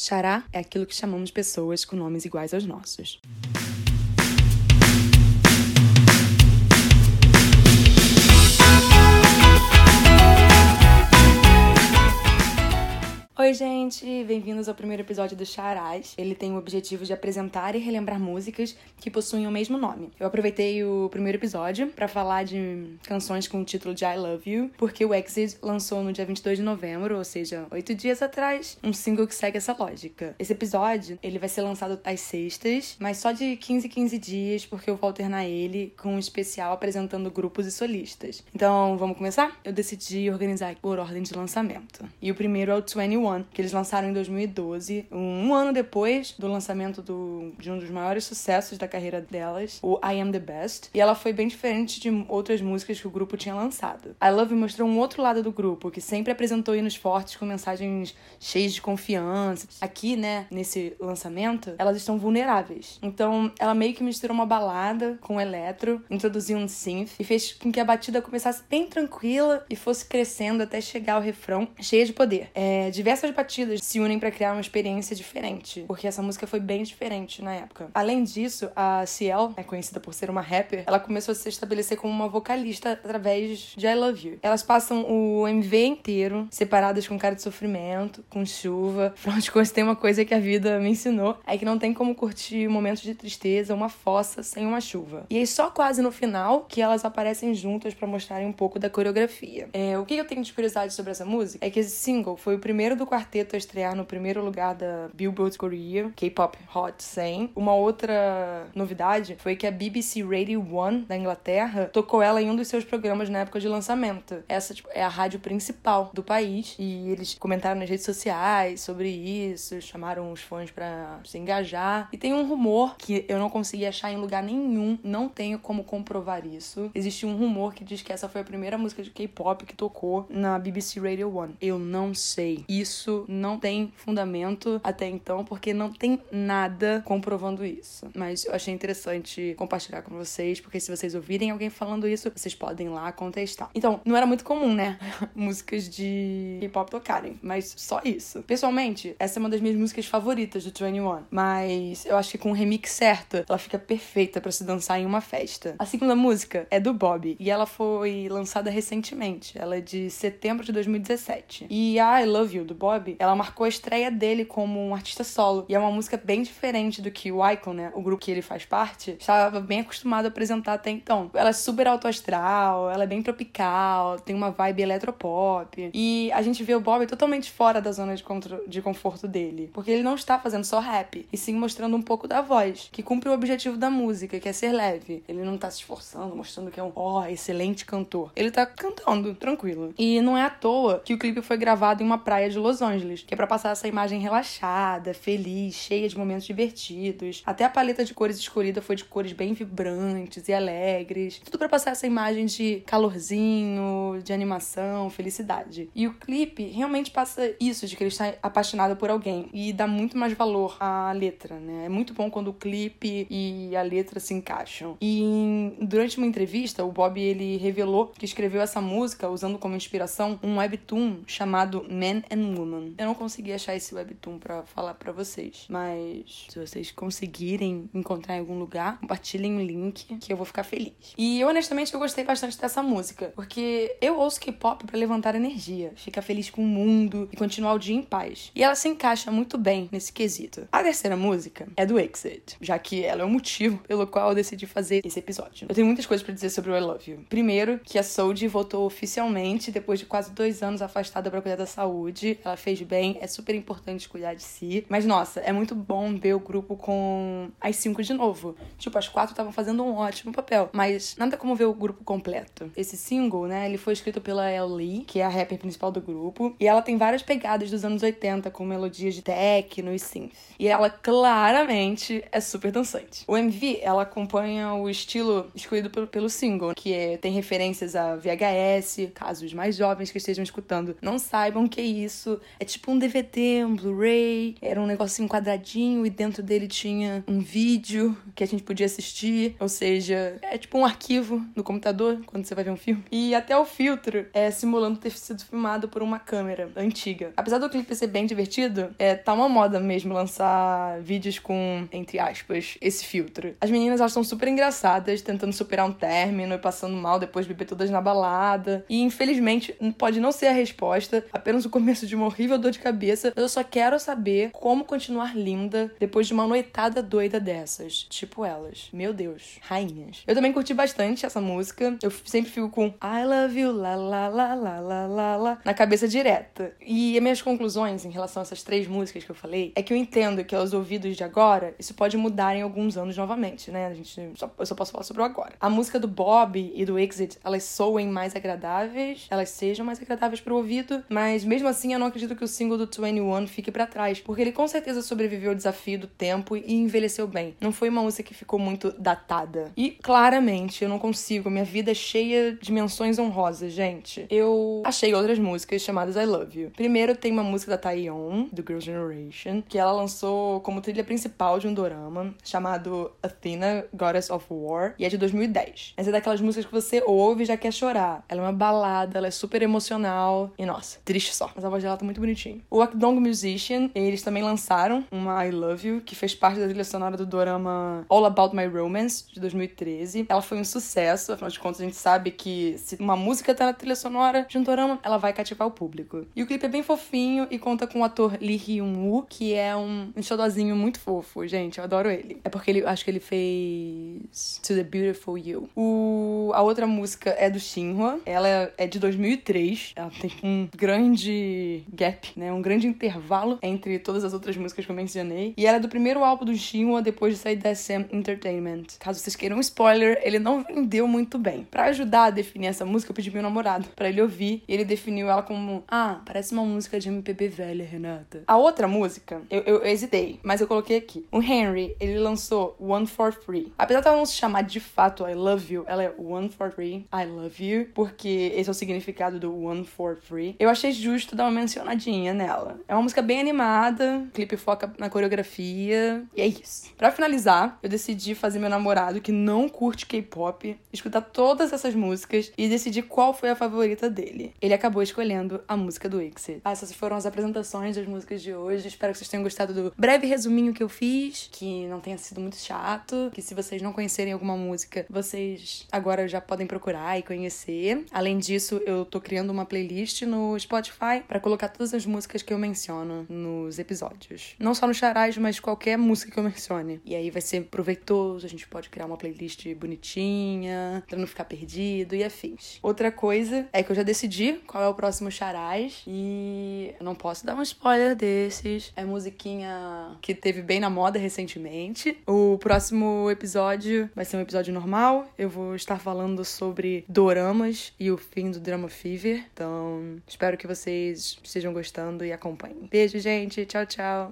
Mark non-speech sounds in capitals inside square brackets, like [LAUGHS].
Xará é aquilo que chamamos pessoas com nomes iguais aos nossos. Oi, gente! Bem-vindos ao primeiro episódio do Charás. Ele tem o objetivo de apresentar e relembrar músicas que possuem o mesmo nome. Eu aproveitei o primeiro episódio para falar de canções com o título de I Love You, porque o Exit lançou no dia 22 de novembro, ou seja, oito dias atrás, um single que segue essa lógica. Esse episódio, ele vai ser lançado às sextas, mas só de 15 em 15 dias, porque eu vou alternar ele com um especial apresentando grupos e solistas. Então, vamos começar? Eu decidi organizar por ordem de lançamento. E o primeiro é o 21, One, que eles lançaram em 2012, um ano depois do lançamento do, de um dos maiores sucessos da carreira delas, o I Am the Best. E ela foi bem diferente de outras músicas que o grupo tinha lançado. I Love mostrou um outro lado do grupo, que sempre apresentou hinos fortes com mensagens cheias de confiança. Aqui, né, nesse lançamento, elas estão vulneráveis. Então, ela meio que misturou uma balada com eletro, introduziu um synth e fez com que a batida começasse bem tranquila e fosse crescendo até chegar ao refrão cheia de poder. É, diversas essas batidas se unem para criar uma experiência diferente, porque essa música foi bem diferente na época. Além disso, a Ciel, é conhecida por ser uma rapper, ela começou a se estabelecer como uma vocalista através de I Love You. Elas passam o MV inteiro separadas com cara de sofrimento, com chuva. Afinal de contas, tem uma coisa que a vida me ensinou, é que não tem como curtir momentos de tristeza, uma fossa sem uma chuva. E aí só quase no final que elas aparecem juntas para mostrarem um pouco da coreografia. É, o que eu tenho de curiosidade sobre essa música é que esse single foi o primeiro do quarteto a estrear no primeiro lugar da Billboard Korea K-Pop Hot 100. Uma outra novidade foi que a BBC Radio One da Inglaterra tocou ela em um dos seus programas na época de lançamento. Essa tipo, é a rádio principal do país e eles comentaram nas redes sociais sobre isso, chamaram os fãs para se engajar. E tem um rumor que eu não consegui achar em lugar nenhum, não tenho como comprovar isso. Existe um rumor que diz que essa foi a primeira música de K-pop que tocou na BBC Radio One. Eu não sei. Isso isso não tem fundamento até então, porque não tem nada comprovando isso. Mas eu achei interessante compartilhar com vocês, porque se vocês ouvirem alguém falando isso, vocês podem lá contestar. Então, não era muito comum, né? [LAUGHS] Músicas de K-pop tocarem, mas só isso. Pessoalmente, essa é uma das minhas músicas favoritas do 21, mas eu acho que com o remix certo, ela fica perfeita para se dançar em uma festa. A segunda música é do Bob e ela foi lançada recentemente. Ela é de setembro de 2017. E a I Love You do Bob Ela marcou a estreia dele como um artista solo. E é uma música bem diferente do que o Icon, né, o grupo que ele faz parte, estava bem acostumado a apresentar até então. Ela é super alto astral, ela é bem tropical, tem uma vibe eletropop. E a gente vê o Bob totalmente fora da zona de, de conforto dele. Porque ele não está fazendo só rap, e sim mostrando um pouco da voz, que cumpre o objetivo da música, que é ser leve. Ele não tá se esforçando, mostrando que é um, ó, oh, excelente cantor. Ele tá cantando, tranquilo. E não é à toa que o clipe foi gravado em uma praia de Los Los Angeles, que é para passar essa imagem relaxada, feliz, cheia de momentos divertidos. Até a paleta de cores escolhida foi de cores bem vibrantes e alegres. Tudo para passar essa imagem de calorzinho, de animação, felicidade. E o clipe realmente passa isso, de que ele está apaixonado por alguém. E dá muito mais valor à letra, né? É muito bom quando o clipe e a letra se encaixam. E durante uma entrevista, o Bob ele revelou que escreveu essa música usando como inspiração um webtoon chamado Man and Woman eu não consegui achar esse webtoon para falar para vocês, mas se vocês conseguirem encontrar em algum lugar, compartilhem o link que eu vou ficar feliz. E honestamente eu gostei bastante dessa música, porque eu ouço K-pop para levantar energia, ficar feliz com o mundo e continuar o dia em paz. E ela se encaixa muito bem nesse quesito. A terceira música é do Exit, já que ela é o motivo pelo qual eu decidi fazer esse episódio. Eu tenho muitas coisas para dizer sobre o I Love You. Primeiro, que a Soji voltou oficialmente depois de quase dois anos afastada para cuidar da saúde. Ela fez bem, é super importante cuidar de si. Mas nossa, é muito bom ver o grupo com as cinco de novo. Tipo, as quatro estavam fazendo um ótimo papel, mas nada como ver o grupo completo. Esse single, né, ele foi escrito pela Ellie, que é a rapper principal do grupo, e ela tem várias pegadas dos anos 80 com melodias de techno e synth. E ela claramente é super dançante. O MV, ela acompanha o estilo escolhido pelo, single, que é, tem referências a VHS, caso os mais jovens que estejam escutando não saibam que isso É tipo um DVD, um Blu-ray. Era um negocinho quadradinho e dentro dele tinha um vídeo que a gente podia assistir. Ou seja, é tipo um arquivo no computador quando você vai ver um filme. E até o filtro é simulando ter sido filmado por uma câmera antiga. Apesar do clipe ser bem divertido, é, tá uma moda mesmo lançar vídeos com, entre aspas, esse filtro. As meninas elas são super engraçadas, tentando superar um término e passando mal depois de beber todas na balada. E infelizmente pode não ser a resposta, apenas o começo de uma horrível dor de cabeça. Eu só quero saber como continuar linda depois de uma noitada doida dessas. Tipo elas. Meu Deus, rainhas. Eu também curti bastante essa música. Eu sempre fico com I love you, la la la la la la la na cabeça direta. E as minhas conclusões em relação a essas três músicas que eu falei é que eu entendo que aos ouvidos de agora isso pode mudar em alguns anos novamente, né? A gente só, eu só posso falar sobre o agora. A música do Bob e do Exit, elas soem mais agradáveis, elas sejam mais agradáveis pro ouvido, mas mesmo assim eu não acredito que o single do 21 fique para trás, porque ele com certeza sobreviveu ao desafio do tempo e envelheceu bem. Não foi uma música que ficou muito datada. E claramente eu não consigo, minha vida é cheia de menções honrosas, gente. Eu achei outras músicas chamadas I Love You. Primeiro tem uma música da Taeyeon, do Girl Generation, que ela lançou como trilha principal de um dorama chamado Athena, Goddess of War, e é de 2010. Essa é daquelas músicas que você ouve e já quer chorar. Ela é uma balada, ela é super emocional e nossa, triste só. Mas a voz dela tá muito bonitinha. O Akdong Musician, eles também lançaram uma I Love You, que fez parte da trilha sonora do dorama All About My Romance, de 2013. Ela foi um sucesso, afinal de contas a gente sabe que se uma música tá na trilha sonora de um dorama, ela vai cativar o público. E o clipe é bem fofinho e conta com o ator Lee Hyun-woo, que é um, um muito fofo, gente, eu adoro ele. É porque ele, acho que ele fez To The Beautiful You. O, a outra música é do Shinhwa, ela é de 2003, ela tem um grande gap, né, um grande intervalo entre todas as outras músicas que eu mencionei. E ela é do primeiro álbum do Shinhwa depois de sair da SM Entertainment. Caso vocês queiram um spoiler, ele não vendeu muito bem. Para ajudar a definir essa música, eu pedi meu namorado para ele ouvir e ele definiu ela como: Ah, parece uma música de MPB velha, Renata. A outra música, eu, eu, eu hesitei, mas eu coloquei aqui. O Henry, ele lançou One for Free. Apesar dela não se chamar de fato I Love You, ela é One for Free, I Love You, porque esse é o significado do One for Free. Eu achei justo dar uma mencionadinha nela. É uma música bem animada, o clipe foca na coreografia, e é isso. Para finalizar, eu decidi fazer meu namorado, que não curte K-pop, escutar todas essas músicas e decidir qual foi a favorita dele. Ele acabou escolhendo a música do Exit. Ah, essas foram as apresentações das músicas de hoje. Espero que vocês tenham gostado do breve resuminho que eu fiz, que não tenha sido muito chato, que se vocês não conhecerem alguma música, vocês agora já podem procurar e conhecer. Além disso, eu tô criando uma playlist no Spotify para colocar todas as músicas que eu menciono nos episódios. Não só no Charais, mas qualquer música que eu mencione. E aí vai ser proveitoso, a gente pode criar uma playlist bonitinha, pra não ficar perdido e afins. Outra coisa é que eu já decidi qual é o próximo Charais e não posso dar um spoiler desses. É musiquinha que teve bem na moda recentemente. O próximo episódio vai ser um episódio normal. Eu vou estar falando sobre doramas e o fim do Drama Fever. Então, espero que vocês estejam gostando e acompanhem. Beijo, gente. Tchau, tchau.